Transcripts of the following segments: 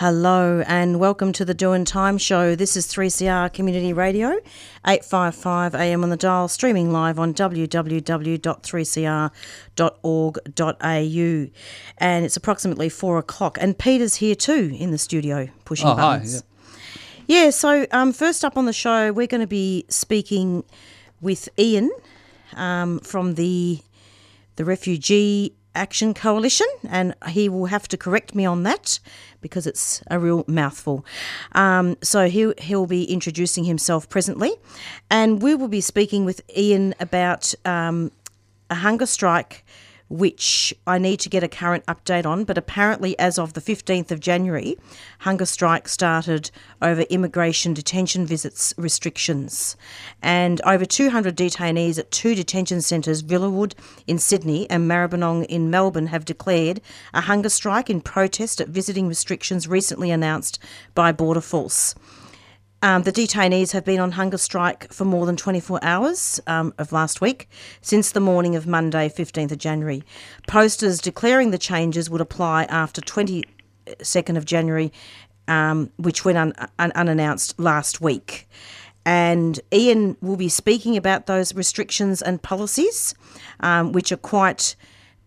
Hello and welcome to the Doing Time Show. This is 3CR Community Radio, 855 AM on the dial, streaming live on www.3cr.org.au. And it's approximately four o'clock. And Peter's here too in the studio, pushing Oh, hi, buttons. Yeah, so um, first up on the show, we're going to be speaking with Ian um, from the the Refugee Action Coalition, and he will have to correct me on that because it's a real mouthful. Um, so he he'll be introducing himself presently, and we will be speaking with Ian about um, a hunger strike. Which I need to get a current update on, but apparently, as of the 15th of January, hunger strike started over immigration detention visits restrictions. And over 200 detainees at two detention centres, Villawood in Sydney and Maribyrnong in Melbourne, have declared a hunger strike in protest at visiting restrictions recently announced by Border Force. Um, the detainees have been on hunger strike for more than 24 hours um, of last week, since the morning of Monday, 15th of January. Posters declaring the changes would apply after 22nd of January, um, which went un- un- unannounced last week. And Ian will be speaking about those restrictions and policies, um, which are quite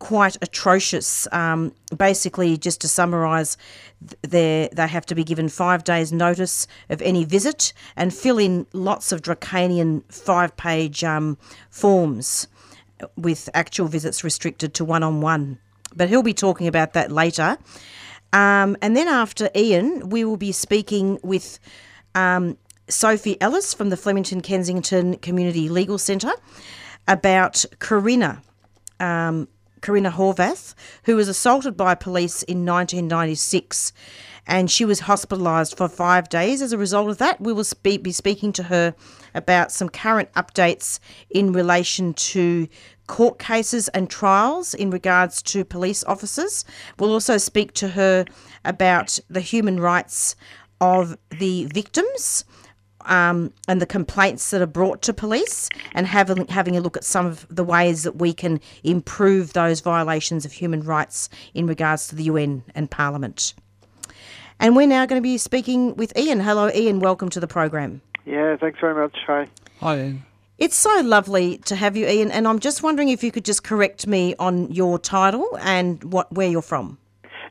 quite atrocious. Um, basically, just to summarise, they they have to be given five days' notice of any visit and fill in lots of draconian five-page um, forms with actual visits restricted to one-on-one. But he'll be talking about that later. Um, and then after Ian, we will be speaking with um, Sophie Ellis from the Flemington Kensington Community Legal Centre about Corinna. Um, Corinna Horvath, who was assaulted by police in 1996 and she was hospitalised for five days as a result of that. We will be speaking to her about some current updates in relation to court cases and trials in regards to police officers. We'll also speak to her about the human rights of the victims um, and the complaints that are brought to police and having, having a look at some of the ways that we can improve those violations of human rights in regards to the UN and Parliament. And we're now going to be speaking with Ian. Hello, Ian. Welcome to the program. Yeah, thanks very much. Hi. Hi, Ian. It's so lovely to have you, Ian. And I'm just wondering if you could just correct me on your title and what where you're from.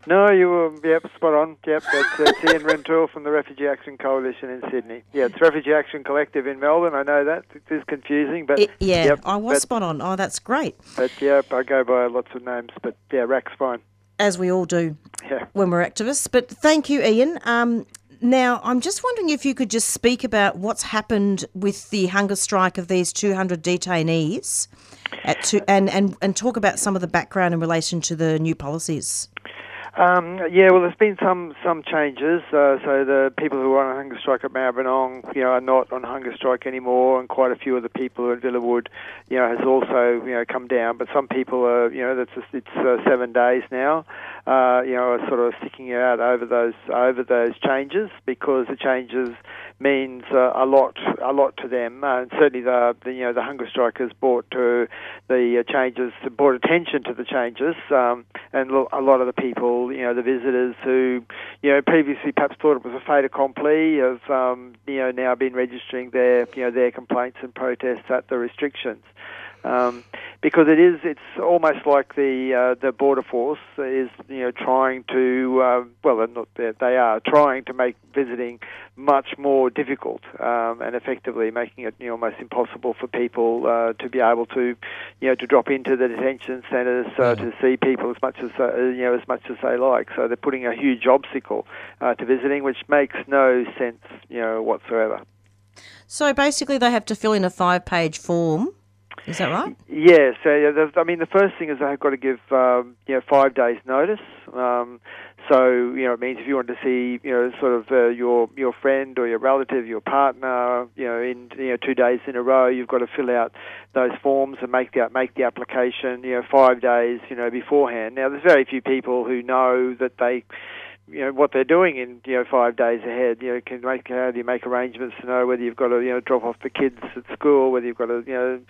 No, you were, yep, spot on. Yep, that's, that's Ian Rentoul from the Refugee Action Coalition in Sydney. Yeah, it's Refugee Action Collective in Melbourne. I know that. It is confusing, but It- yeah, yep, I was but, spot on. Oh, that's great. but yeah, I go by lots of names, but yeah, Rack's fine. As we all do. Yeah. when we're activists. But thank you, Ian. Um, now, I'm just wondering if you could just speak about what's happened with the hunger strike of these 200 detainees at two, and, and, and talk about some of the background in relation to the new policies. Um, yeah, well, there's been some some changes. Uh, so the people who were on hunger strike at Maribyrnong, you know, are not on hunger strike anymore, and quite a few of the people at Villawood, you know, has also you know come down. But some people are, you know, that's just, it's uh, seven days now. Uh, you know, are sort of sticking out over those over those changes because the changes means uh, a lot a lot to them. Uh, and certainly the, the you know the hunger strikers brought to the uh, changes brought attention to the changes, um, and a lot of the people you know the visitors who you know previously perhaps thought it was a fait accompli have um, you know now been registering their you know their complaints and protests at the restrictions. Um, because it is, it's almost like the uh, the border force is, you know, trying to, uh, well, they're not, they're, they are trying to make visiting much more difficult um, and effectively making it you know, almost impossible for people uh, to be able to, you know, to drop into the detention centres uh, to see people as much as uh, you know as much as they like. So they're putting a huge obstacle uh, to visiting, which makes no sense, you know, whatsoever. So basically, they have to fill in a five page form. Is that right? Yeah, so yeah, I mean, the first thing is they've got to give um, you know five days notice. Um, So you know, it means if you want to see you know sort of uh, your your friend or your relative, your partner, you know, in you know two days in a row, you've got to fill out those forms and make the make the application you know five days you know beforehand. Now, there's very few people who know that they you know what they're doing in you know five days ahead. You know, can make how do you make arrangements to know whether you've got to you know drop off the kids at school, whether you've got a you know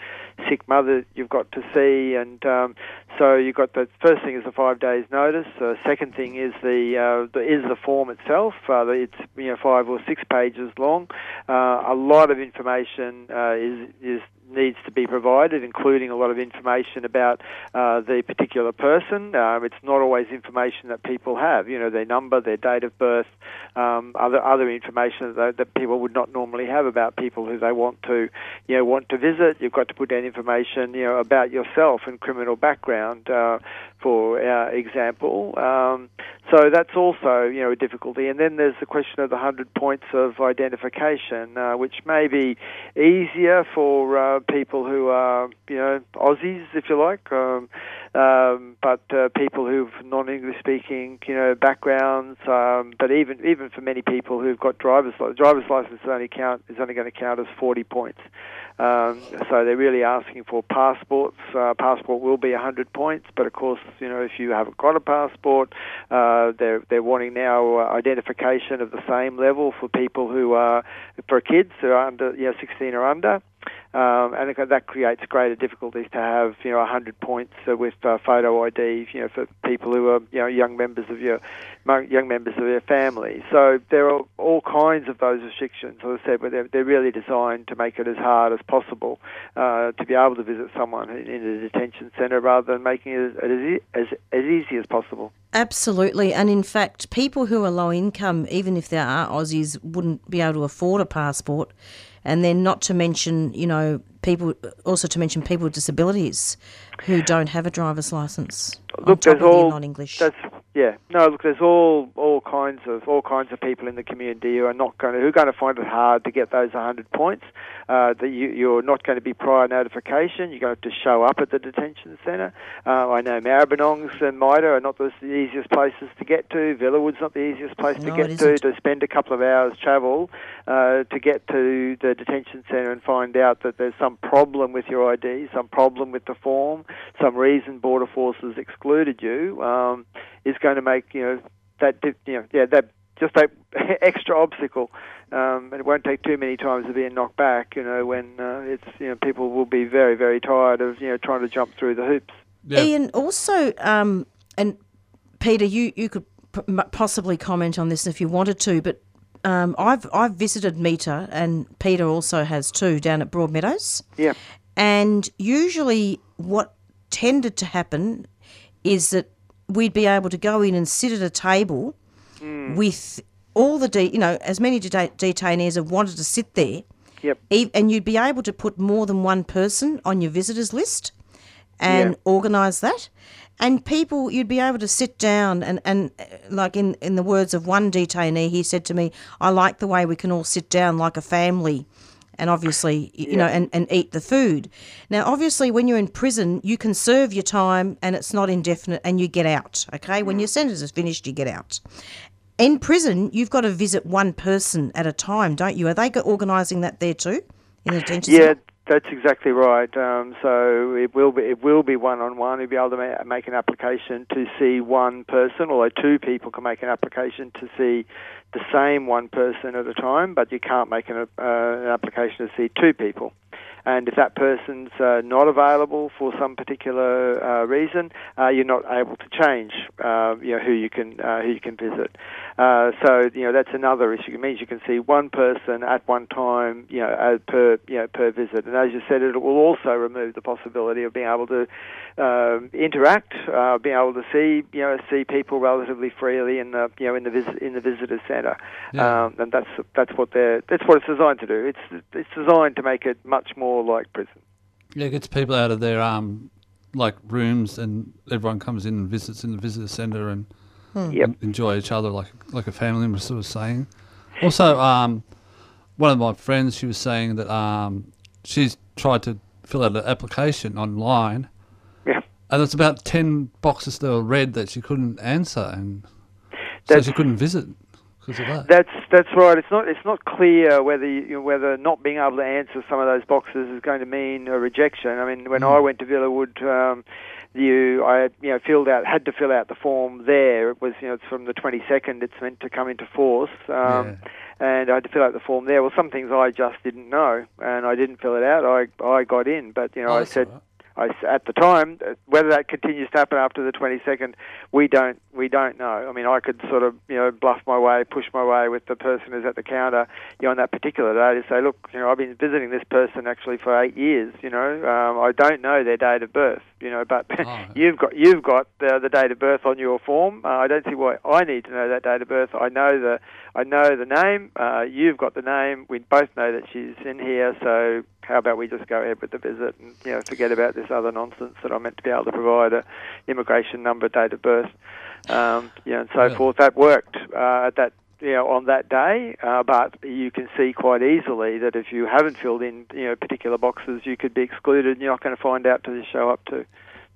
sick mother you've got to see, and um, so you've got the first thing is the five days notice. The second thing is the, uh, the is the form itself. Uh, it's you know five or six pages long. Uh, a lot of information uh, is is needs to be provided, including a lot of information about uh, the particular person. Um, it's not always information that people have, you know, their number, their date of birth, um, other other information that, that people would not normally have about people who they want to, you know, want to visit. You've got to put down information, you know, about yourself and criminal background, uh, for uh, example. Um, so that's also, you know, a difficulty. And then there's the question of the 100 points of identification, uh, which may be easier for uh, people who are, you know, Aussies, if you like, um, um, but uh, people who've non-English speaking, you know, backgrounds. Um, but even even for many people who've got driver's license, driver's license only count is only going to count as 40 points. Um, so they're really asking for passports. Uh, passport will be 100 points, but of course, you know, if you haven't got a passport, uh, they're they're wanting now uh, identification of the same level for people who are for kids who are under, you know, 16 or under. Um, and that creates greater difficulties to have, you know, 100 points with uh, photo ID, you know, for people who are, you know, young members of your young members of your family. So there are all kinds of those restrictions, as I said, but they're, they're really designed to make it as hard as possible uh, to be able to visit someone in a detention centre rather than making it as, as, as easy as possible. Absolutely. And in fact, people who are low income, even if they are Aussies, wouldn't be able to afford a passport and then not to mention, you know, people also to mention people with disabilities who don't have a driver's license. Look, there's all non-English. Yeah. No, look, there's all all kinds of all kinds of people in the community who are not going to who are going to find it hard to get those 100 points. Uh, that you, you're not going to be prior notification. You're going to have to show up at the detention centre. Uh, I know Maribyrnongs and MITA are not the easiest places to get to. Villawood's not the easiest place no, to get to. To spend a couple of hours travel uh, to get to the detention centre and find out that there's some problem with your ID, some problem with the form, some reason Border Forces excluded you, um, is going to make you know that you know yeah that just that extra obstacle. Um, and it won't take too many times of being knocked back. You know when uh, it's you know people will be very very tired of you know trying to jump through the hoops. Yeah. Ian, also, um, and Peter, you you could possibly comment on this if you wanted to, but um, I've I've visited MITA, and Peter also has too down at Broadmeadows. Yeah. And usually, what tended to happen is that we'd be able to go in and sit at a table mm. with all the de- you know as many det- detainees have wanted to sit there. Yep. And you'd be able to put more than one person on your visitors list and yeah. organise that. And people, you'd be able to sit down and, and uh, like in, in the words of one detainee, he said to me, I like the way we can all sit down like a family and obviously you yeah. know and, and eat the food. Now obviously when you're in prison you can serve your time and it's not indefinite and you get out okay? When your mm. sentence is finished you get out. In prison you've got to visit one person at a time don't you? Are they organising that there too in the detention yeah center? That's exactly right. Um, so it will be it will be one on one. You'll be able to ma- make an application to see one person, although two people can make an application to see the same one person at a time. But you can't make an, uh, an application to see two people and if that person's uh, not available for some particular uh, reason, uh, you're not able to change, uh, you know, who you can uh, who you can visit. Uh, so you know that's another issue. It means you can see one person at one time, you know, per you know per visit. And as you said, it will also remove the possibility of being able to um, interact, being able to see you know see people relatively freely in the you know in the visit in the visitor centre. Yeah. Um, and that's that's what they're that's what it's designed to do. It's it's designed to make it much more more like prison. Yeah, it gets people out of their um, like rooms, and everyone comes in and visits in the visitor centre and hmm. yep. enjoy each other like like a family. Was sort of saying. Also, um, one of my friends, she was saying that um, she's tried to fill out an application online. Yeah. And there's about ten boxes that were red that she couldn't answer, and So she couldn't visit because of that. That's that's right. It's not it's not clear whether you, you know, whether not being able to answer some of those boxes is going to mean a rejection. I mean, when I went to Villawood, um, you I you know filled out had to fill out the form there. It was you know it's from the 22nd. It's meant to come into force. Um, And I had to fill out the form there. Well, some things I just didn't know, and I didn't fill it out. I I got in, but you know Oh, I said right. I s at the time, uh, whether that continues to happen after the 22nd, we don't we don't know. I mean, I could sort of you know bluff my way, push my way with the person who's at the counter, you know, on that particular day to say, look, you know, I've been visiting this person actually for eight years. You know, um, I don't know their date of birth. You know, but Oh. you've got you've got the, the date of birth on your form. Uh, I don't see why I need to know that date of birth. I know the I know the name. Uh, you've got the name. We both know that she's in here. So how about we just go ahead with the visit and you know forget about this other nonsense that I'm meant to be able to provide a immigration number, date of birth, um, you know, and so Yeah. forth. That worked uh, at that you know on that day, uh, but you can see quite easily that if you haven't filled in you know particular boxes, you could be excluded. and You're not going to find out till you show up to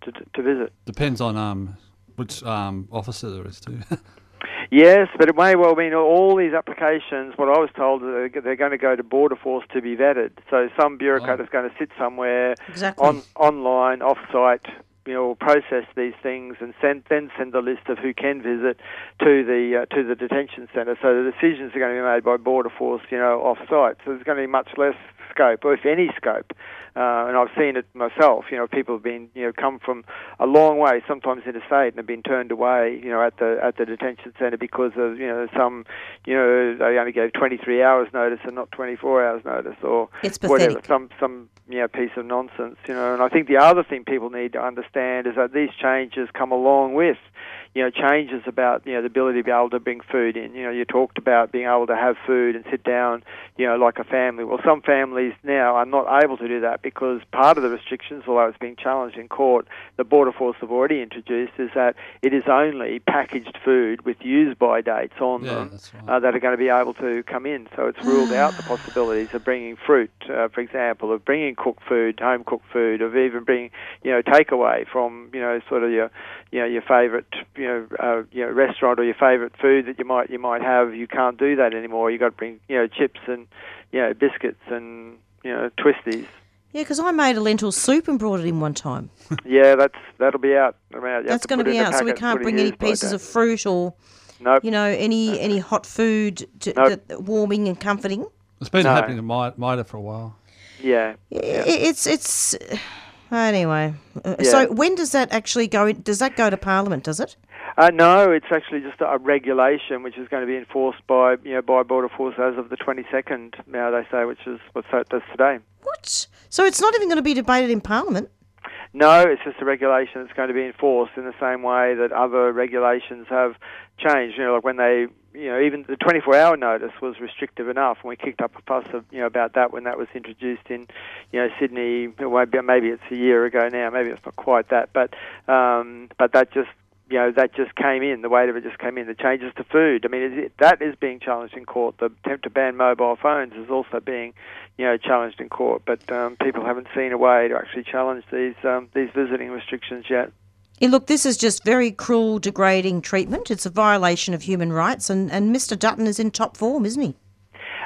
to, to visit. Depends on um which um officer there is too. Yes, but it may well mean all these applications. What I was told is they're- they're going to go to Border Force to be vetted. So some bureaucrat Oh. is going to sit somewhere Exactly. on online, off-site, you know, process these things and send then send the list of who can visit to the uh, to the detention centre. So the decisions are going to be made by Border Force, you know, off-site. So there's going to be much less scope, or if any scope. Uh, and I've seen it myself. You know, people have been, you know, come from a long way, sometimes interstate, and have been turned away, you know, at the at the detention centre because of, you know, some, you know, they only gave 23 hours notice and not 24 hours notice, or whatever, some some you know piece of nonsense, you know. And I think the other thing people need to understand is that these changes come along with, you know, changes about you know the ability to be able to bring food in. You know, you talked about being able to have food and sit down, you know, like a family. Well, some families now are not able to do that because part of the restrictions, although it's being challenged in court, the Border Force have already introduced is that it is only packaged food with use-by dates on Yeah, them right. uh, that are going to be able to come in. So it's ruled out the possibilities of bringing fruit, uh, for example, of bringing cooked food, home cooked food, of even bringing, you know, takeaway from, you know, sort of your, you know, your favourite, you know, uh, you know, restaurant or your favourite food that you might you might have. You can't do that anymore. You got to bring, you know, chips and, you know, biscuits and, you know, twisties. Yeah, because I made a lentil soup and brought it in one time. Yeah, that's that'll be out. I mean, you have That's going to be out, so we can't bring any pieces date. of fruit or Nope. you know any any hot food to, Nope. that, warming and comforting. It's been No. happening in Mi- MITA for a while. Yeah. I- It's it's anyway. Uh, Yeah. So when does that actually go? in- Does that go to Parliament? Does it? Uh, no, it's actually just a regulation which is going to be enforced by you know by Border Force as of the 22nd. Now they say, which is what it does today. What? So it's not even going to be debated in Parliament. No, it's just a regulation that's going to be enforced in the same way that other regulations have changed. You know, like when they, you know, even the 24-hour notice was restrictive enough, and we kicked up a fuss, of, you know, about that when that was introduced in, you know, Sydney. Maybe maybe it's a year ago now. Maybe it's not quite that, but um, but that just. You know that just came in. The weight of it just came in. The changes to food. I mean, is it, that is being challenged in court. The attempt to ban mobile phones is also being, you know, challenged in court. But um, people haven't seen a way to actually challenge these um, these visiting restrictions yet. Yeah, look, this is just very cruel, degrading treatment. It's a violation of human rights, and, and Mr. Dutton is in top form, isn't he?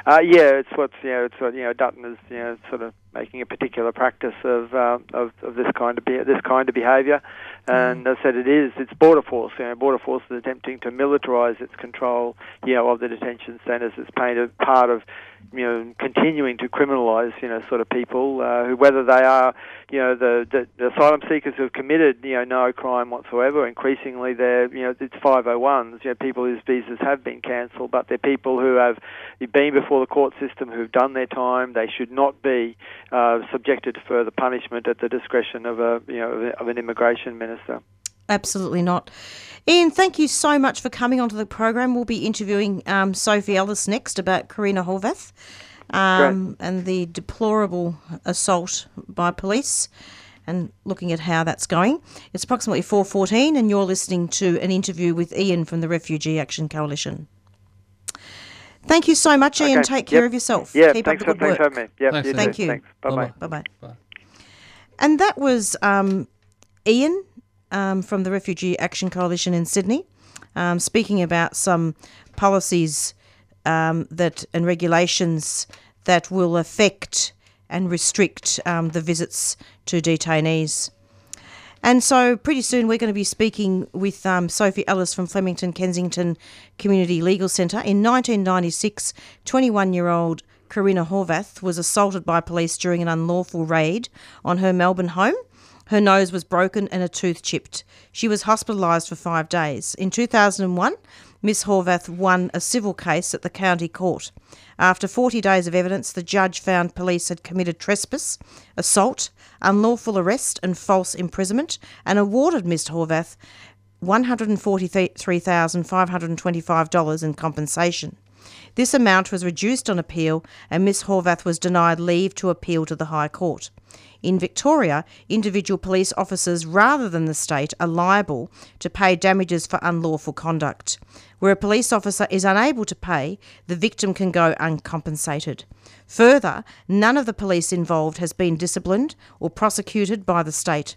Uh, yeah, it's what's you know, it's what you know, Dutton is you know, sort of making a particular practice of uh, of, of this kind of be- this kind of behaviour, and I said it is. It's border force. You know, border force is attempting to militarise its control, you know, of the detention centres. It's painted part of, you know, continuing to criminalise, you know, sort of people uh, who, whether they are, you know, the, the the asylum seekers who have committed, you know, no crime whatsoever. Increasingly, they're, you know, it's 501s. You know, people whose visas have been cancelled, but they're people who have been before the court system who've done their time. They should not be uh, subjected to further punishment at the discretion of a, you know, of an immigration minister. Absolutely not. Ian, thank you so much for coming onto the program. We'll be interviewing um, Sophie Ellis next about Corinna Horvath um, and the deplorable assault by police and looking at how that's going. It's approximately 4.14 and you're listening to an interview with Ian from the Refugee Action Coalition. Thank you so much, Ian. Okay, Take care yep. of yourself. Yeah, Keep thanks up for, the good thanks for having me. Yep, Thanks, you Thank you. Thanks. Bye bye. Bye-bye. Bye-bye. Bye. And that was um, Ian um, from the Refugee Action Coalition in Sydney. um, speaking about some policies um, that and regulations that will affect and restrict um, the visits to detainees. And so, pretty soon, we're going to be speaking with um, Sophie Ellis from Flemington Kensington Community Legal Centre. In 1996, 21 year old Corinna Horvath was assaulted by police during an unlawful raid on her Melbourne home. Her nose was broken and a tooth chipped. She was hospitalised for five days. In 2001, Miss Horvath won a civil case at the county court. After 40 days of evidence, the judge found police had committed trespass, assault, unlawful arrest, and false imprisonment, and awarded Miss Horvath $143,525 in compensation. This amount was reduced on appeal, and Miss Horvath was denied leave to appeal to the High Court. In Victoria, individual police officers rather than the state are liable to pay damages for unlawful conduct. Where a police officer is unable to pay, the victim can go uncompensated. Further, none of the police involved has been disciplined or prosecuted by the state.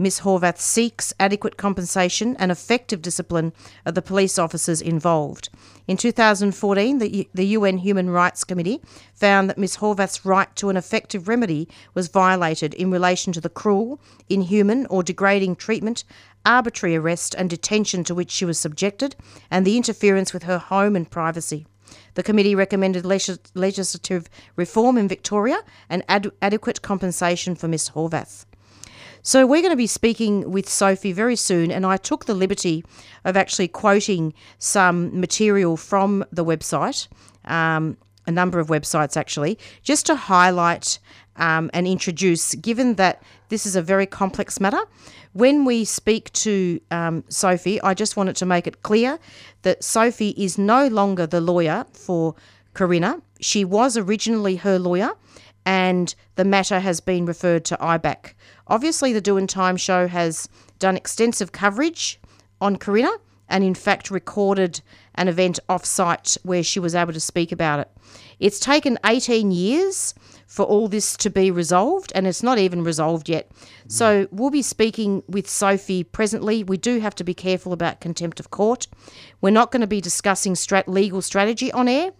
Ms Horvath seeks adequate compensation and effective discipline of the police officers involved. In 2014, the, the UN Human Rights Committee found that Ms Horvath's right to an effective remedy was violated in relation to the cruel, inhuman, or degrading treatment, arbitrary arrest and detention to which she was subjected, and the interference with her home and privacy. The committee recommended legislative reform in Victoria and ad- adequate compensation for Ms Horvath. So we're going to be speaking with Sophie very soon, and I took the liberty of actually quoting some material from the website, um, a number of websites actually, just to highlight um, and introduce, given that this is a very complex matter. When we speak to um, Sophie, I just wanted to make it clear that Sophie is no longer the lawyer for Corinna. She was originally her lawyer, and the matter has been referred to IBAC. Obviously, the Doin' Time show has done extensive coverage on Corinna and, in fact, recorded an event off site where she was able to speak about it. It's taken 18 years for all this to be resolved, and it's not even resolved yet. So, we'll be speaking with Sophie presently. We do have to be careful about contempt of court. We're not going to be discussing strat- legal strategy on air.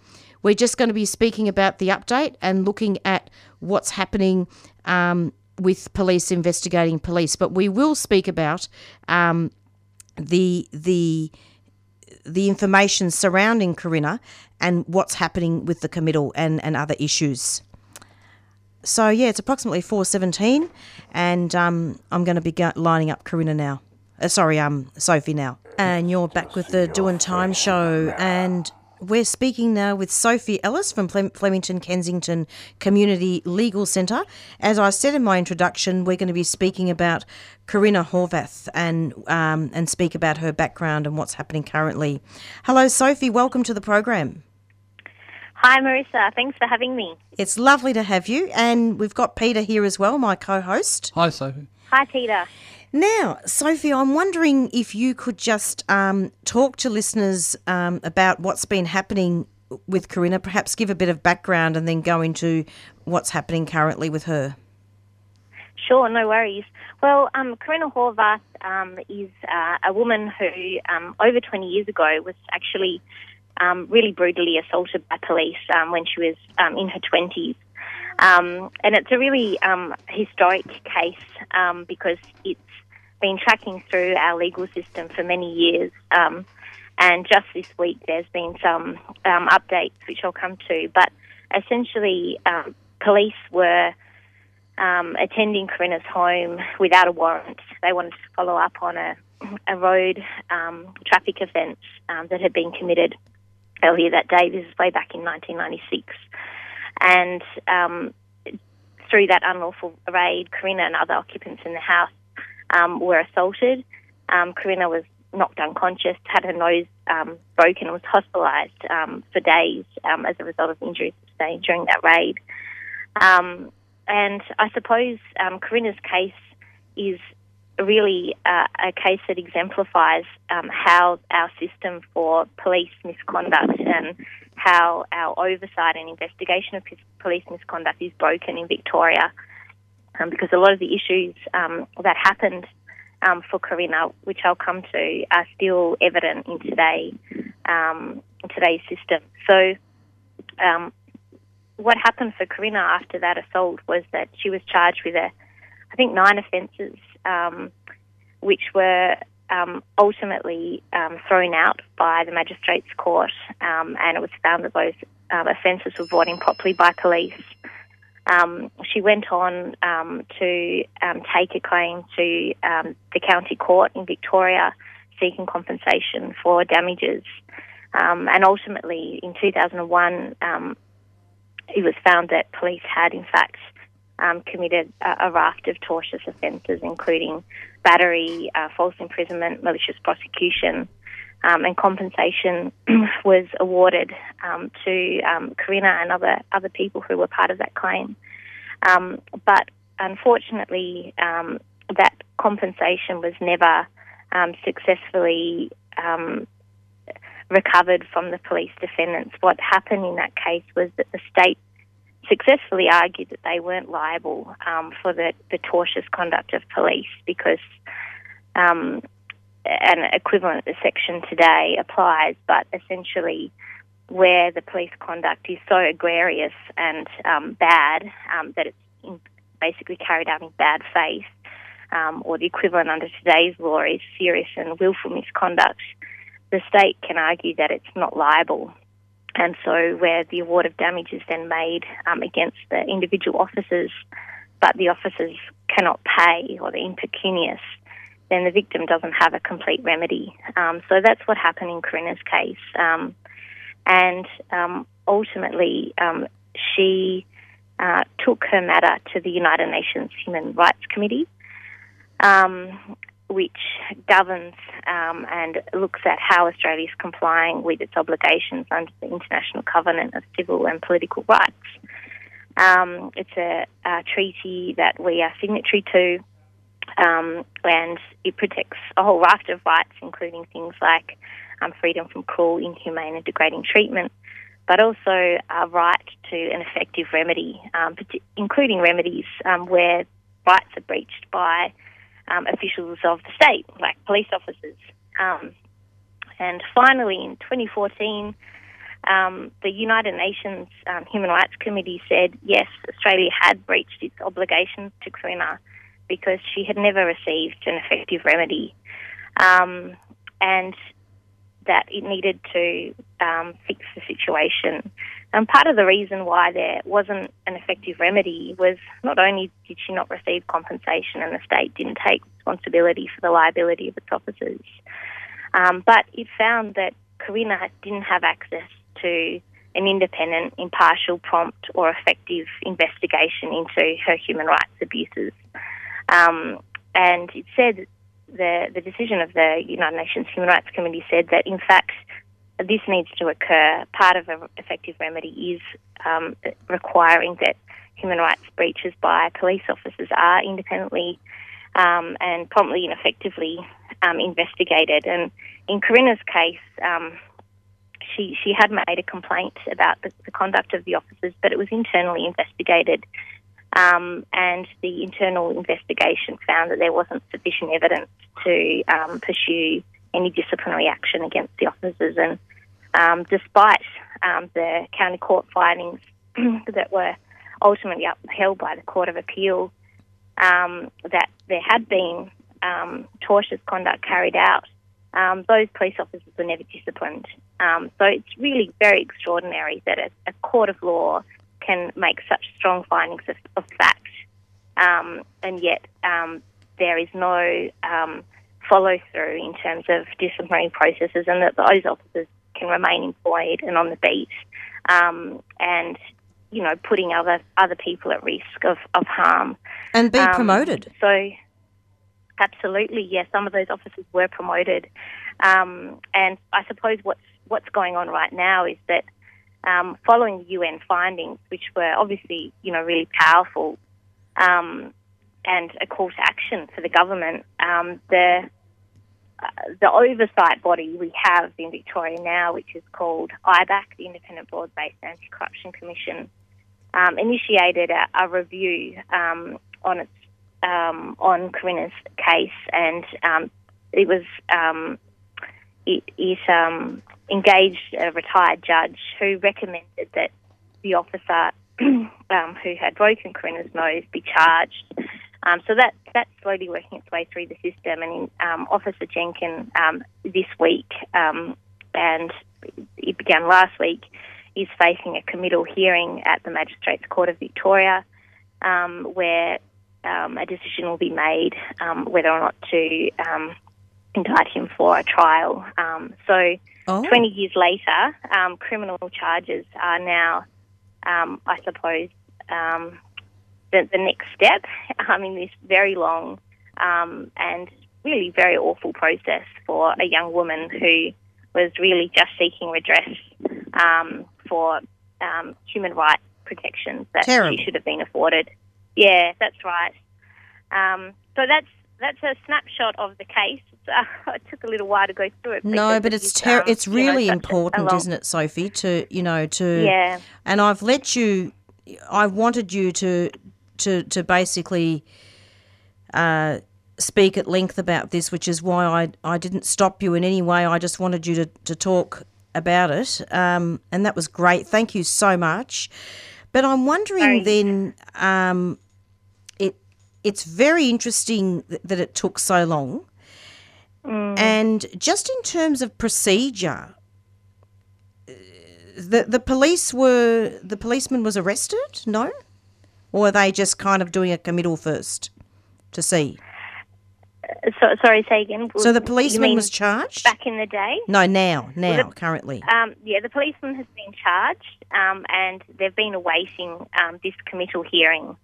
We're just going to be speaking about the update and looking at what's happening um, with police investigating police, but we will speak about um, the the the information surrounding Corinna and what's happening with the committal and, and other issues. So yeah, it's approximately four seventeen, and um, I'm going to be lining up Corinna now. Uh, sorry, um, Sophie now. And you're back with the Doing Time show, and we're speaking now with Sophie Ellis from Flemington Kensington Community Legal Centre. As I said in my introduction, we're going to be speaking about Corinna Horvath and um, and speak about her background and what's happening currently. Hello, Sophie. Welcome to the program. Hi, Marissa. Thanks for having me. It's lovely to have you, and we've got Peter here as well, my co-host. Hi, Sophie. Hi, Peter. Now, Sophie, I'm wondering if you could just um, talk to listeners um, about what's been happening with Corinna, perhaps give a bit of background and then go into what's happening currently with her. Sure, no worries. Well, um, Corinna Horvath um, is uh, a woman who, um, over 20 years ago, was actually um, really brutally assaulted by police when she was in her 20s. Um, and it's a really um, historic case um, because it's been tracking through our legal system for many years. Um, and just this week, there's been some updates which I'll come to. But essentially, police were um, attending Corinna's home without a warrant. They wanted to follow up on a, a road um, traffic offence um, that had been committed earlier that day. This is way back in 1996. And through that unlawful raid, Corinna and other occupants in the house um, were assaulted. Um, Corinna was knocked unconscious, had her nose um, broken, and was hospitalised um, for days um, as a result of injuries sustained during that raid. Um, and I suppose um, Corinna's case is really uh, a case that exemplifies um, how our system for police misconduct and how our oversight and investigation of police misconduct is broken in Victoria um, because a lot of the issues um, that happened um, for Corinna, which I'll come to, are still evident in today um, in today's system. So, um, what happened for Corinna after that assault was that she was charged with a, I think, nine offences, um, which were um, ultimately um, thrown out by the magistrates' court, um, and it was found that those um, offences were brought properly by police. Um, she went on to take a claim to the county court in Victoria, seeking compensation for damages. and ultimately, in 2001, it was found that police had, in fact, um, committed a, a, raft of tortious offences, including battery, uh, false imprisonment, malicious prosecution, um, and compensation was awarded um, to um, Corinna and other other people who were part of that claim. Um, but unfortunately, um, that compensation was never successfully recovered from the police defendants. What happened in that case was that the state successfully argued that they weren't liable um, for the, the tortious conduct of police because um, an equivalent section today applies, but essentially where the police conduct is so egregious and um, bad um, that it's basically carried out in bad faith, um, or the equivalent under today's law is serious and willful misconduct, the state can argue that it's not liable and so, where the award of damage is then made um, against the individual officers, but the officers cannot pay or they're impecunious, then the victim doesn't have a complete remedy. Um, so that's what happened in Corinna's case. Um, and um, ultimately, um, she uh, took her matter to the United Nations Human Rights Committee. Um, which governs um, and looks at how Australia is complying with its obligations under the International Covenant of Civil and Political Rights. Um, it's a, a, treaty that we are signatory to, um, and it protects a whole raft of rights, including things like um, freedom from cruel, inhumane, and degrading treatment, but also a right to an effective remedy, um, including remedies um, where rights are breached by um, officials of the state, like police officers. Um, and finally, in 2014, um, the United Nations um, Human Rights Committee said yes, Australia had breached its obligations to Corinna because she had never received an effective remedy, um, and that it needed to um, fix the situation. And part of the reason why there wasn't an effective remedy was not only did she not receive compensation and the state didn't take responsibility for the liability of its officers, um, but it found that Corinna didn't have access to an independent, impartial, prompt, or effective investigation into her human rights abuses. Um, and it said the the decision of the United Nations Human Rights Committee said that in fact this needs to occur. Part of an effective remedy is um, requiring that human rights breaches by police officers are independently um, and promptly and effectively um, investigated. And in Corinna's case, um, she she had made a complaint about the, the, conduct of the officers, but it was internally investigated. Um, and the internal investigation found that there wasn't sufficient evidence to um, pursue any disciplinary action against the officers. And um, despite um, the county court findings that were ultimately upheld by the Court of Appeal, um, that there had been um, tortious conduct carried out, um, those police officers were never disciplined. Um, so it's really very extraordinary that a, a, court of law can make such strong findings of, of fact, and yet there is no follow through in terms of disciplinary processes, and that those officers can remain employed and on the beat, um, and you know, putting other other people at risk of, of harm and be um, promoted. So, absolutely, yes, some of those officers were promoted, um, and I suppose what's what's going on right now is that um, following the UN findings, which were obviously you know really powerful. Um, and a call to action for the government. Um, the the oversight body we have in Victoria now, which is called IBAC, the Independent Broad Based Anti Corruption Commission, um, initiated a, a review um, on its um, on Corinna's case, and um, it was um, it, it um, engaged a retired judge who recommended that the officer who had broken Corinna's nose be charged. Um, so that that's slowly working its way through the system, and um, Officer Jenkin um, this week, um, and it began last week, is facing a committal hearing at the Magistrates Court of Victoria, um, where um, a decision will be made um, whether or not to um, indict him for a trial. Um, so, Oh. 20 years later, um, criminal charges are now, um, I suppose, um, the, the next step um, in this very long um, and really very awful process for a young woman who was really just seeking redress um, for um, human rights protections that Terrible. she should have been afforded. Yeah, that's right. Um, so that's that's a snapshot of the case. Uh, it took a little while to go through it. No, but it's ter- um, it's you know, really a- a important, isn't it, Sophie? To you know to Yeah. and I've let you. I wanted you to to to basically uh, speak at length about this, which is why I I didn't stop you in any way. I just wanted you to to talk about it, um, and that was great. Thank you so much. But I'm wondering Sorry. then. Um, it it's very interesting th- that it took so long. And just in terms of procedure, the the police were the policeman was arrested, no, or are they just kind of doing a committal first to see? So, sorry, say again. So the policeman was charged. back in the day. No, now, now, the- currently. Um, yeah, the policeman has been charged, um, and they've been awaiting um, this committal hearing.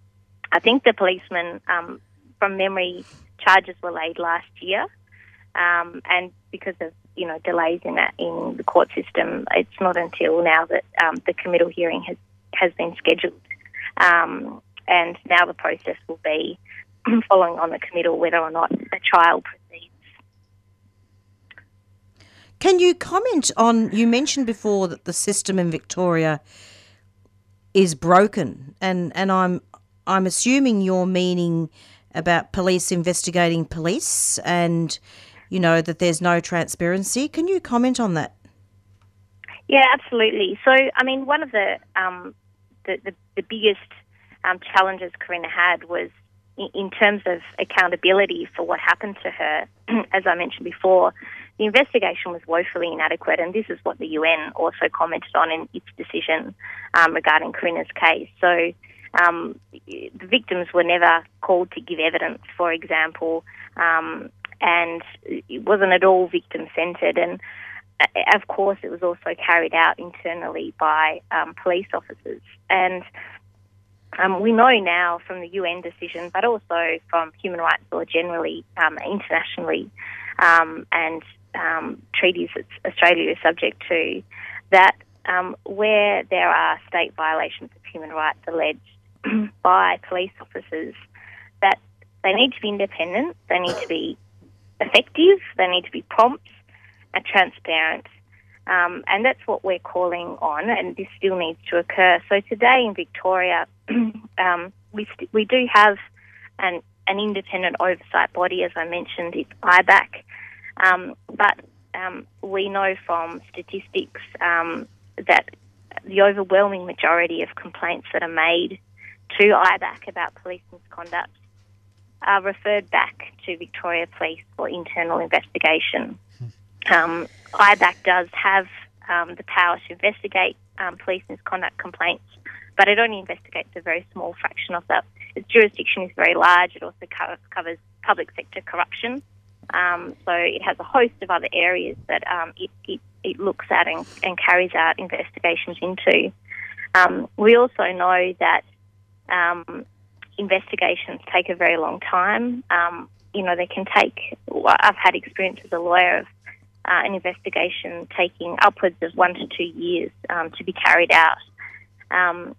I think the policeman, um, from memory, charges were laid last year, um, and because of you know delays in that in the court system, it's not until now that um, the committal hearing has has been scheduled, um, and now the process will be following on the committal whether or not a trial proceeds. Can you comment on? You mentioned before that the system in Victoria is broken, and and I'm I'm assuming you're meaning about police investigating police, and you know that there's no transparency. Can you comment on that? Yeah, absolutely. So, I mean, one of the um, the, the, the biggest um, challenges Corinna had was in, in terms of accountability for what happened to her. As I mentioned before, the investigation was woefully inadequate, and this is what the UN also commented on in its decision um, regarding Corinna's case. So, um, the victims were never called to give evidence, for example, um, and it wasn't at all victim centred. And of course, it was also carried out internally by um, police officers. And um, we know now from the UN decision, but also from human rights law generally, um, internationally, um, and um, treaties that Australia is subject to, that um, where there are state violations of human rights alleged by police officers, that they need to be independent, they need to be effective, they need to be prompt and transparent. Um, and that's what we're calling on, and this still needs to occur. So today in Victoria, um, we st- we do have an an independent oversight body, as I mentioned, it's IBAC, um, but um, we know from statistics um, that the overwhelming majority of complaints that are made to IBAC about police misconduct are referred back to Victoria Police for internal investigation. Um, IBAC does have um, the power to investigate um, police misconduct complaints, but it only investigates a very small fraction of that. Its jurisdiction is very large. It also co- covers public sector corruption. Um, so it has a host of other areas that um, it, it, it looks at and, and carries out investigations into. Um, we also know that um, investigations take a very long time. Um, you know, they can take, I've had experience as a lawyer of uh, an investigation taking upwards of one to two years um, to be carried out. Um,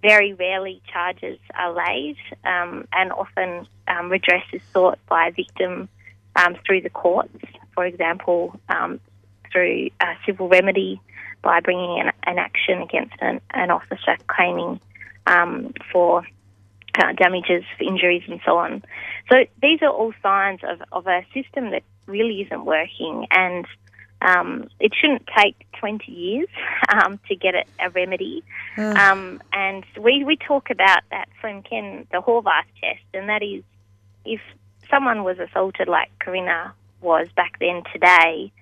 very rarely charges are laid, um, and often um, redress is sought by a victim um, through the courts, for example, through a civil remedy by bringing an, an action against an, an officer claiming for uh, damages, injuries, and so on. So these are all signs of, of a system that really isn't working, and um, it shouldn't take 20 years um, to get a, a remedy. Um, and we, we talk about that from Ken, the Horvath test, and that is if someone was assaulted like Corinna was back then today,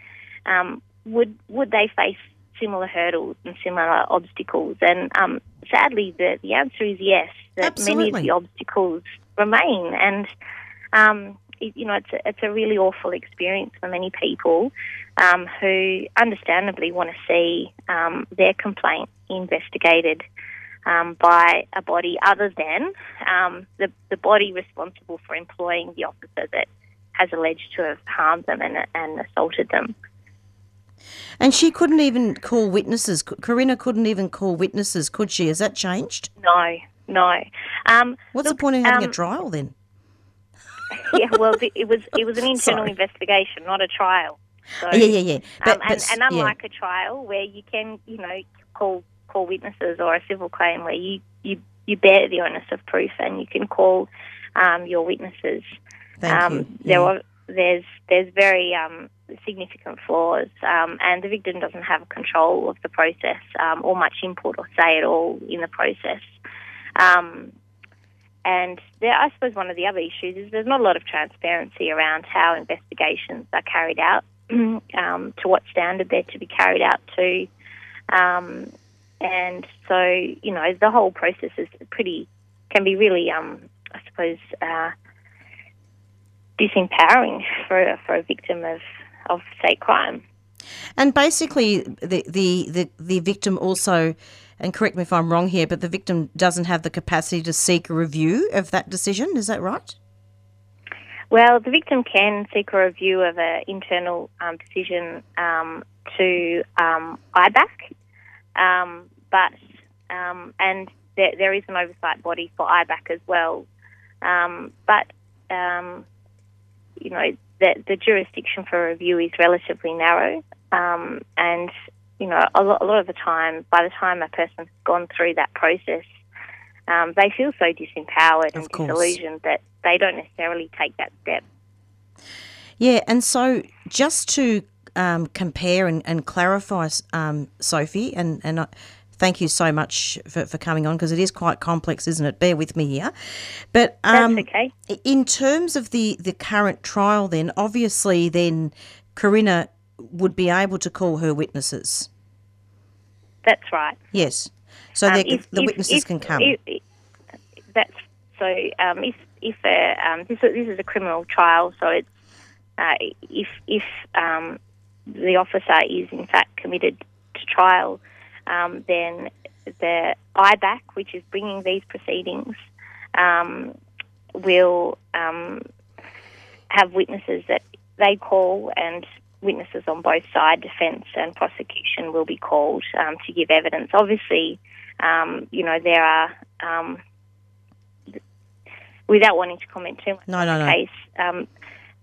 um, would would they face similar hurdles and similar obstacles? And um, sadly, the, the answer is yes, that many of the obstacles remain. And, um, it, you know, it's a, it's a really awful experience for many people um, who understandably want to see um, their complaint investigated um, by a body other than um, the, the body responsible for employing the officer that has alleged to have harmed them and, and assaulted them. And she couldn't even call witnesses. Corinna couldn't even call witnesses, could she? Has that changed? No, no. Um, What's look, the point of having um, a trial then? yeah, well, it was it was an internal Sorry. investigation, not a trial. So, yeah, yeah, yeah. But, um, and, but, and yeah. unlike a trial where you can, you know, call call witnesses or a civil claim where you you, you bear the onus of proof and you can call um, your witnesses. Thank um, you. There Yeah. are there's there's very um, significant flaws, um, and the victim doesn't have control of the process um, or much input or say at all in the process. And there, I suppose one of the other issues is there's not a lot of transparency around how investigations are carried out, um, to what standard they're to be carried out to. Um, and so, you know, the whole process is pretty, can be really, um, I suppose, uh, disempowering for, for a victim of, of state crime. And basically, the, the, the, the victim also, and correct me if I'm wrong here, but the victim doesn't have the capacity to seek a review of that decision. Is that right? Well, the victim can seek a review of an internal um, decision um, to um, IBAC, um, but um, and there, there is an oversight body for IBAC as well. Um, but you know, the, the jurisdiction for review is relatively narrow, and you know, a lot, a lot of the time, by the time a person's gone through that process, um, they feel so disempowered and disillusioned that they don't necessarily take that step. Yeah, and so just to um, compare and, and clarify, um, Sophie, and, and I, thank you so much for, for coming on because it is quite complex, isn't it? Bear with me here. But um, okay. in terms of the, the current trial, then obviously, then Corinna would be able to call her witnesses. That's right. Yes. So Um, the, if- the witnesses if- can come. if- that's so. Um, if if a, um, this is- this is a criminal trial, so it's uh, if if um, the officer is in fact committed to trial, um, then the IBAC, which is bringing these proceedings, um, will um, have witnesses that they call and witnesses on both sides, defence and prosecution, will be called um, to give evidence. Obviously, um, you know, there are, um, without wanting to comment too much No, on no, the no. case, um,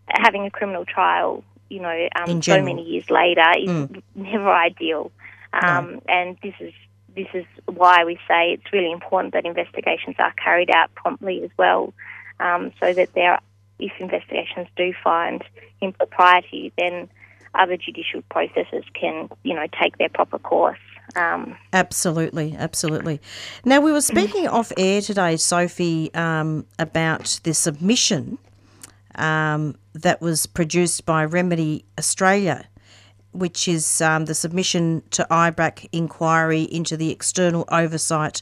having a criminal trial, you know, um, so many years later is Mm. never ideal. Um, And this is this is why we say it's really important that investigations are carried out promptly as well, um, so that there, if investigations do find impropriety, then other judicial processes can, you know, take their proper course. Um, Absolutely, absolutely. Now, we were speaking off air today, Sophie, um, about the submission um, that was produced by Remedy Australia, which is um, the submission to IBAC inquiry into the external oversight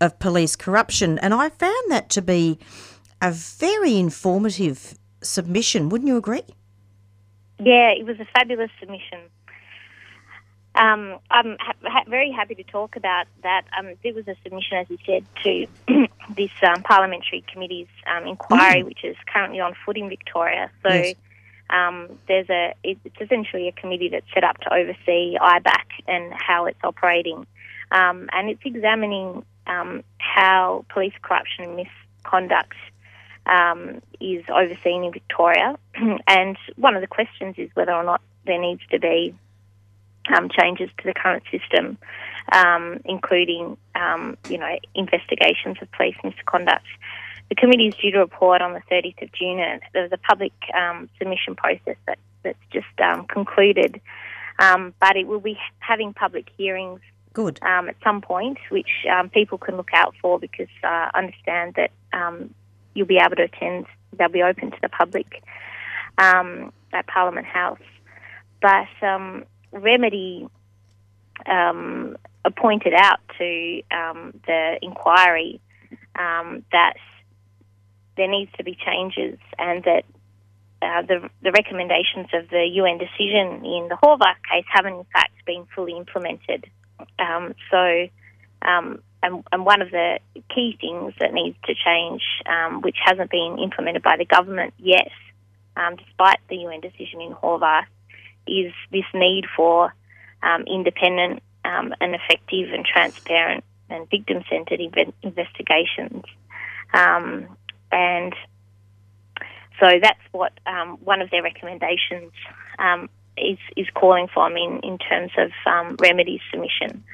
of police corruption. And I found that to be a very informative submission. Wouldn't you agree? Yeah, it was a fabulous submission. Um, I'm ha- ha- very happy to talk about that. Um, there was a submission, as you said, to this um, parliamentary committee's um, inquiry, which is currently on foot in Victoria. So Yes. um, there's a it's essentially a committee that's set up to oversee IBAC and how it's operating, um, and it's examining um, how police corruption and misconduct um, is overseen in Victoria. and one of the questions is whether or not there needs to be um, changes to the current system. um, including, um, you know, investigations of police misconduct. The committee is due to report on the 30th of June, and there was a public um, submission process that, that's just um, concluded. Um, but it will be having public hearings Good. um, at some point, which um, people can look out for because uh, understand that um, you'll be able to attend. They'll be open to the public um, at Parliament House. But um, Remedy um, pointed out to um, the inquiry um, that there needs to be changes and that uh, the, the recommendations of the UN decision in the Horvath case haven't in fact been fully implemented. Um, so, and, and one of the key things that needs to change, um, which hasn't been implemented by the government yet, um, despite the UN decision in Horvath, is this need for um, independent um, and effective and transparent and victim-centred inve- investigations. Um, and so that's what um, one of their recommendations is, is calling for in, in terms of remedy submission.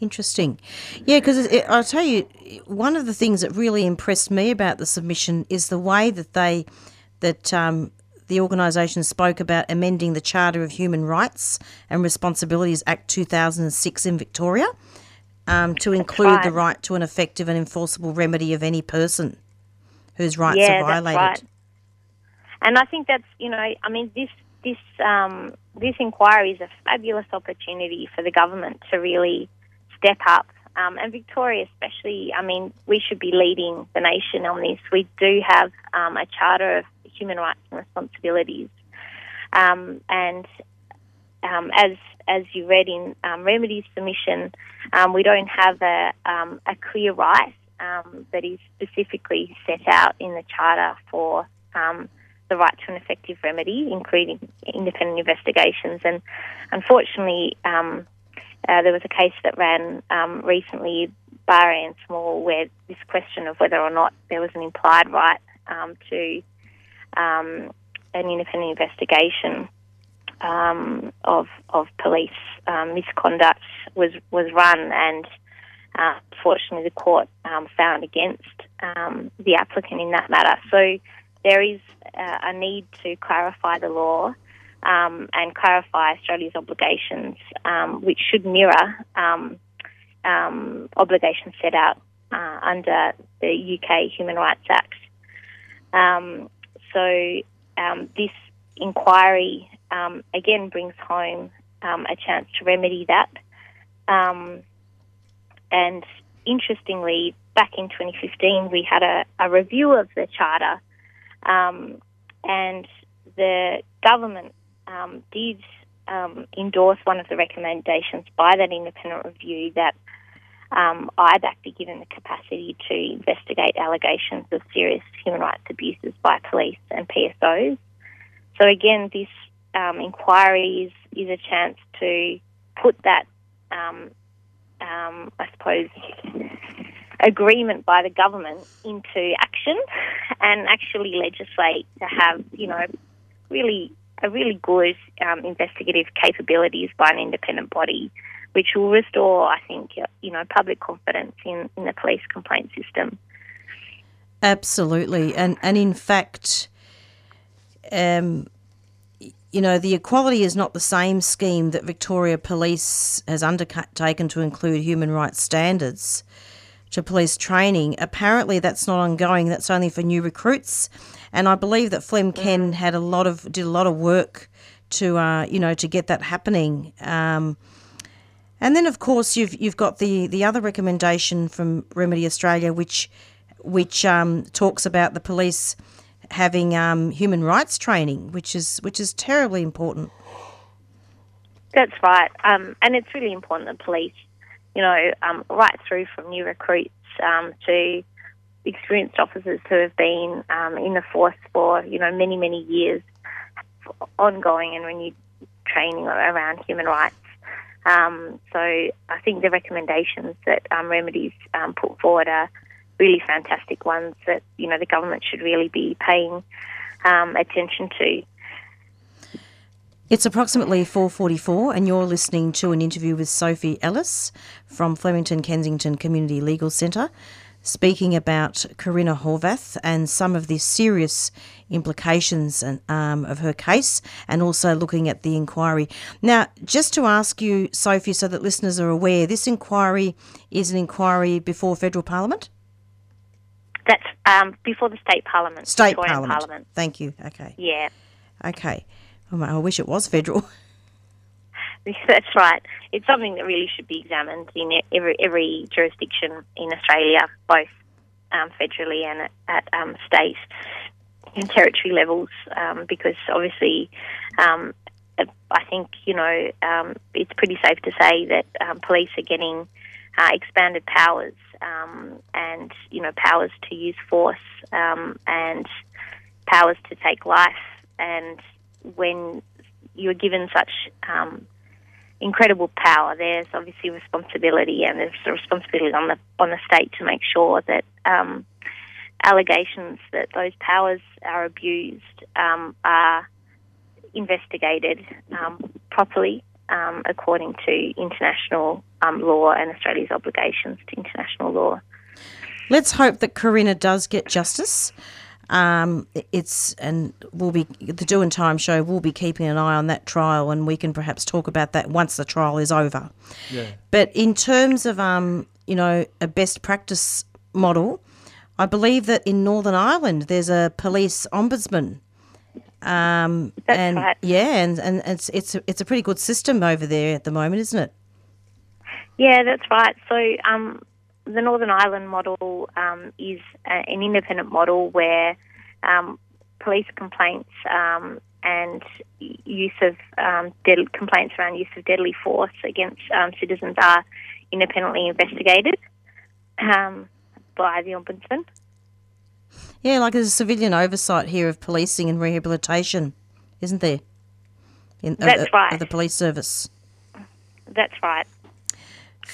Interesting. Yeah, because I'll tell you, one of the things that really impressed me about the submission is the way that they, that um, the organisation spoke about amending the Charter of Human Rights and Responsibilities Act 2006 in Victoria um, to include right. the right to an effective and enforceable remedy of any person whose rights yeah, are violated. That's right. And I think that's you know, I mean this this um, this inquiry is a fabulous opportunity for the government to really step up. Um, and Victoria, especially, I mean, we should be leading the nation on this. We do have um, a charter of human rights and responsibilities, um, and um, as as you read in um, Remedy's submission, um, we don't have a a clear right that is specifically set out in the charter for the right to an effective remedy, including independent investigations. And unfortunately, um, uh, there was a case that ran um, recently, Bare and Small, where this question of whether or not there was an implied right um, to um, an independent investigation um, of of police um, misconduct was was run, and uh, fortunately the court um, found against the applicant in that matter. So there is uh, a need to clarify the law um, and clarify Australia's obligations, um, which should mirror um, um, obligations set out uh, under the UK Human Rights Act. Um, so this inquiry again brings home a chance to remedy that. And interestingly, back in 2015, we had a, a review of the charter, um, and the government um, did um, endorse one of the recommendations by that independent review that um, IBAC be given the capacity to investigate allegations of serious human rights abuses by police and PSOs. So again, this um, inquiry is, is a chance to put that, um, um, I suppose, agreement by the government into action and actually legislate to have, you know, really a really good um, investigative capabilities by an independent body, which will restore, I think, you know, public confidence in, in the police complaint system. Absolutely, and and in fact, um, you know, the equality is not the same scheme that Victoria Police has undertaken to include human rights standards to police training. Apparently, that's not ongoing. That's only for new recruits, and I believe that Flem Ken had a lot of did a lot of work to uh, you know to get that happening. Um, and then, of course, you've you've got the the other recommendation from Remedy Australia, which which um, talks about the police having um, human rights training, which is which is terribly important. That's right, um, and it's really important that police, you know, um, right through from new recruits um, to experienced officers who have been um, in the force for you know many many years, ongoing and renewed training around human rights. Um, so I think the recommendations that um, remedies um, put forward are really fantastic ones that you know the government should really be paying um, attention to. It's approximately 4:44 and you're listening to an interview with Sophie Ellis from Flemington Kensington Community Legal Centre speaking about Corinna Horvath and some of the serious implications and, um, of her case and also looking at the inquiry. Now, just to ask you Sophie so that listeners are aware, this inquiry is an inquiry before federal parliament? That's um, before the state parliament. State parliament. parliament. Thank you. Okay. Yeah. Okay. Oh, I wish it was federal. That's right. It's something that really should be examined in every every jurisdiction in Australia, both um, federally and at, at um, state and territory levels, um, because obviously, um, I think you know um, it's pretty safe to say that um, police are getting uh, expanded powers and you know powers to use force and powers to take life and when you're given such um, incredible power, there's obviously responsibility, and there's a responsibility on the on the state to make sure that um, allegations that those powers are abused um, are investigated um, properly um, according to international um, law and Australia's obligations to international law. Let's hope that Corinna does get justice. Um, it's and we'll be the Doing Time show. We'll be keeping an eye on that trial, and we can perhaps talk about that once the trial is over. Yeah. But in terms of um, you know, a best practice model, I believe that in Northern Ireland there's a police ombudsman. Um, That's and right. yeah, and, and it's it's a, it's a pretty good system over there at the moment, isn't it? Yeah, that's right. So um, the Northern Ireland model um, is a, an independent model where um, police complaints um, and use of um, dead, complaints around use of deadly force against um, citizens are independently investigated um, by the ombudsman. Yeah, like there's a civilian oversight here of policing and rehabilitation, isn't there? In, That's of, right. Of the police service. That's right.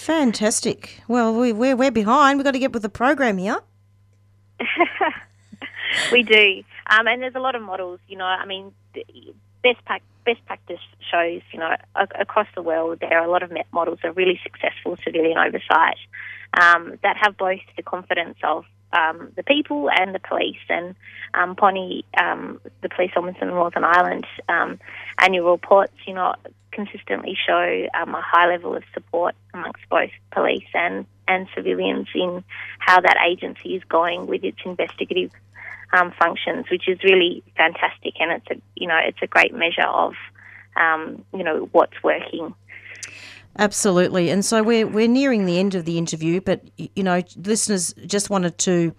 Fantastic. Well, we, we're, we're behind. We've got to get with the program here. we do, um, and there's a lot of models. You know, I mean, best prac- best practice shows. You know, across the world, there are a lot of models of really successful civilian oversight um, that have both the confidence of um, the people and the police. And um, Bonnie, um, the police ombudsman in Northern Ireland, um, annual reports, you know, consistently show um, a high level of support amongst both police and, and civilians in how that agency is going with its investigative um, functions, which is really fantastic, and it's a you know it's a great measure of um, you know what's working. Absolutely. And so we're, we're nearing the end of the interview, but, you know, listeners just wanted to,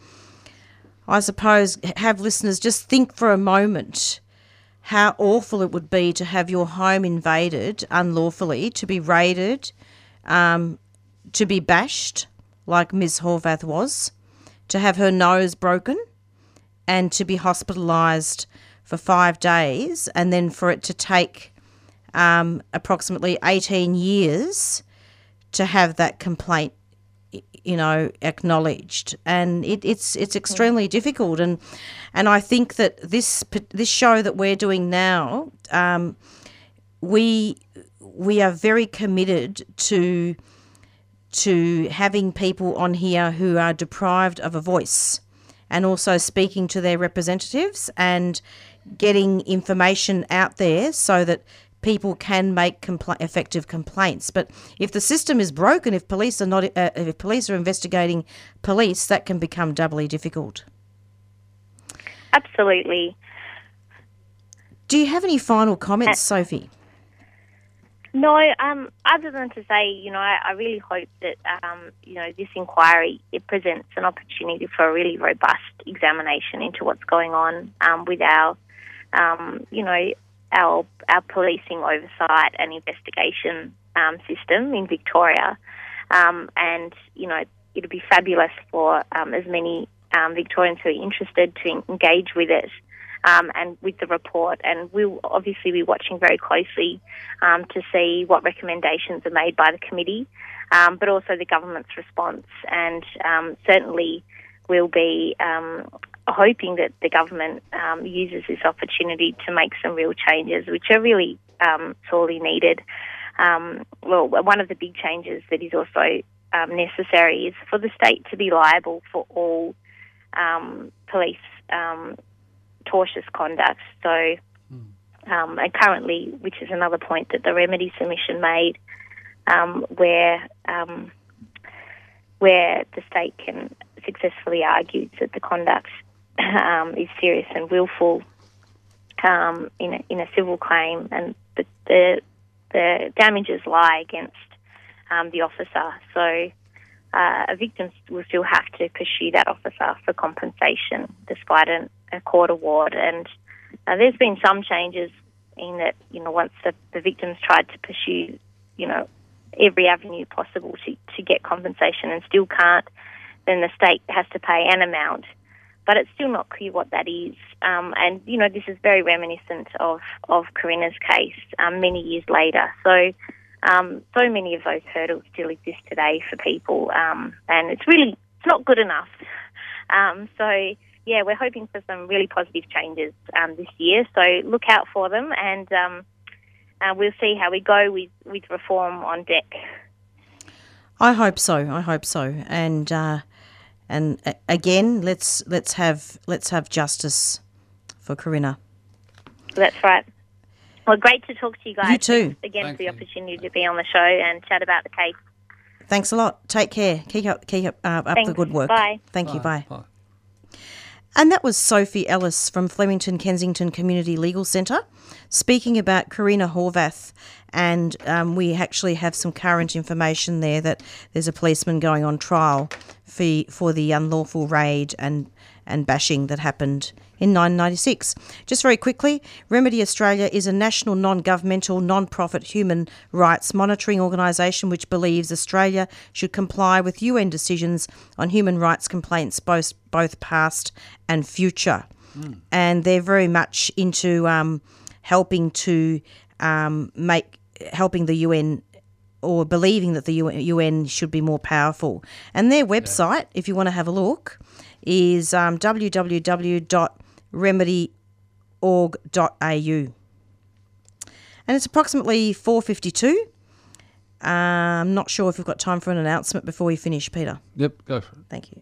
I suppose, have listeners just think for a moment how awful it would be to have your home invaded unlawfully, to be raided, um, to be bashed, like Ms. Horvath was, to have her nose broken, and to be hospitalised for five days, and then for it to take um, approximately 18 years to have that complaint you know acknowledged. And it, it's it's extremely difficult. And and I think that this this show that we're doing now um, we we are very committed to to having people on here who are deprived of a voice and also speaking to their representatives and getting information out there so that people can make compla- effective complaints. But if the system is broken, if police are not, uh, if police are investigating police, that can become doubly difficult. Absolutely. Do you have any final comments, Sophie? No, um, other than to say, you know, I, I really hope that, um, you know, this inquiry, it presents an opportunity for a really robust examination into what's going on um, with our, um, you know, our, our policing oversight and investigation um, system in Victoria. Um, and, you know, it'd be fabulous for um, as many um, Victorians who are interested to engage with it um, and with the report. And we'll obviously be watching very closely um, to see what recommendations are made by the committee, but also the government's response. And certainly we'll be hoping that the government um, uses this opportunity to make some real changes, which are really um, sorely needed. Um, well, one of the big changes that is also um, necessary is for the state to be liable for all um, police um, tortious conduct. So, and currently, which is another point that the remedy submission made, where where the state can successfully argue that the conduct um, is serious and willful um, in a, in a civil claim, and the the, the damages lie against um, the officer. So. Uh, a victim will still have to pursue that officer for compensation despite an, a court award. And uh, there's been some changes in that, you know, once the, the victims tried to pursue, you know, every avenue possible to, to get compensation and still can't, then the state has to pay an amount. But it's still not clear what that is. Um, and, you know, this is very reminiscent of, of Corinna's case um, many years later. So, um, so many of those hurdles still exist today for people, um, and it's really it's not good enough. Um, so yeah, we're hoping for some really positive changes um, this year. So look out for them, and uh, we'll see how we go with with reform on deck. I hope so. I hope so. And uh, and uh, again, let's let's have let's have justice for Corinna. That's right. Well, great to talk to you guys. You too. Thanks again Thank for the you. opportunity to be on the show and chat about the case. Thanks a lot. Take care. Keep up keep up, uh, up the good work. Bye. Thank you. Bye. Bye. And that was Sophie Ellis from Flemington Kensington Community Legal Centre speaking about Corinna Horvath. And um, we actually have some current information there that there's a policeman going on trial for, for the unlawful raid and, and bashing that happened in 1996. Just very quickly, Remedy Australia is a national non governmental, non profit human rights monitoring organisation which believes Australia should comply with UN decisions on human rights complaints, both, both past and future. And they're very much into um, helping to um, make helping the UN or believing that the UN should be more powerful. And their website, if you want to have a look, is um, www.remedy.org.au. And it's approximately 4.52. Um, I'm not sure if we've got time for an announcement before we finish, Peter. Yep, go for it. Thank you.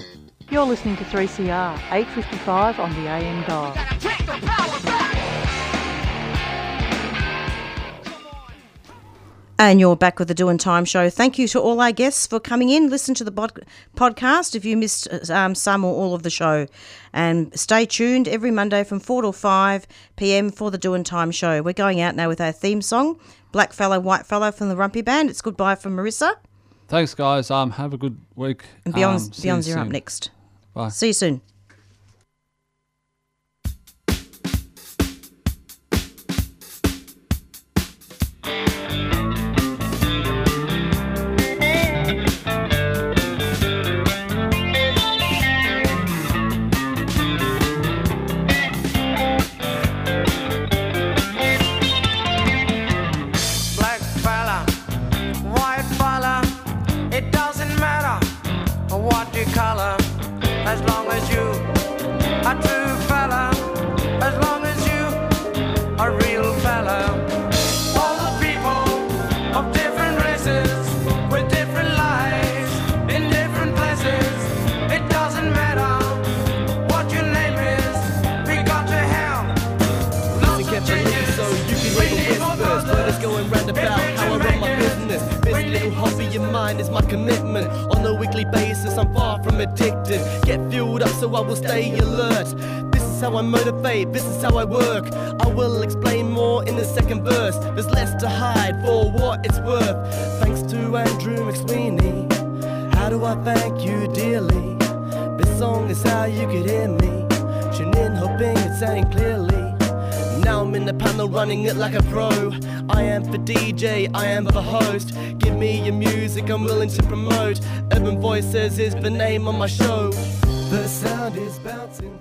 You're listening to 3CR, 855 on the AM dial. And you're back with the Doing Time Show. Thank you to all our guests for coming in. Listen to the bod- podcast if you missed um, some or all of the show. And stay tuned every Monday from 4 to 5 p.m. for the Doing Time Show. We're going out now with our theme song, Black Fellow, White Fellow from the Warumpi Band. It's goodbye from Marissa. Thanks, guys. Um, have a good week. And Beyond, Um, you Beyond Zero up next. Bye. See you soon. Commitment. On a weekly basis, I'm far from addicted. Get fueled up so I will stay alert. This is how I motivate, this is how I work. I will explain more in the second verse. There's less to hide for what it's worth. Thanks to Andrew McSweeney. How do I thank you dearly? This song is how you could hear me. Tune in, hoping it's sounding clearly. Now I'm in the panel running it like a pro. I am for DJ, I am for host. Give me your music, I'm willing to promote. Urban Voices is the name of my show. The sound is bouncing.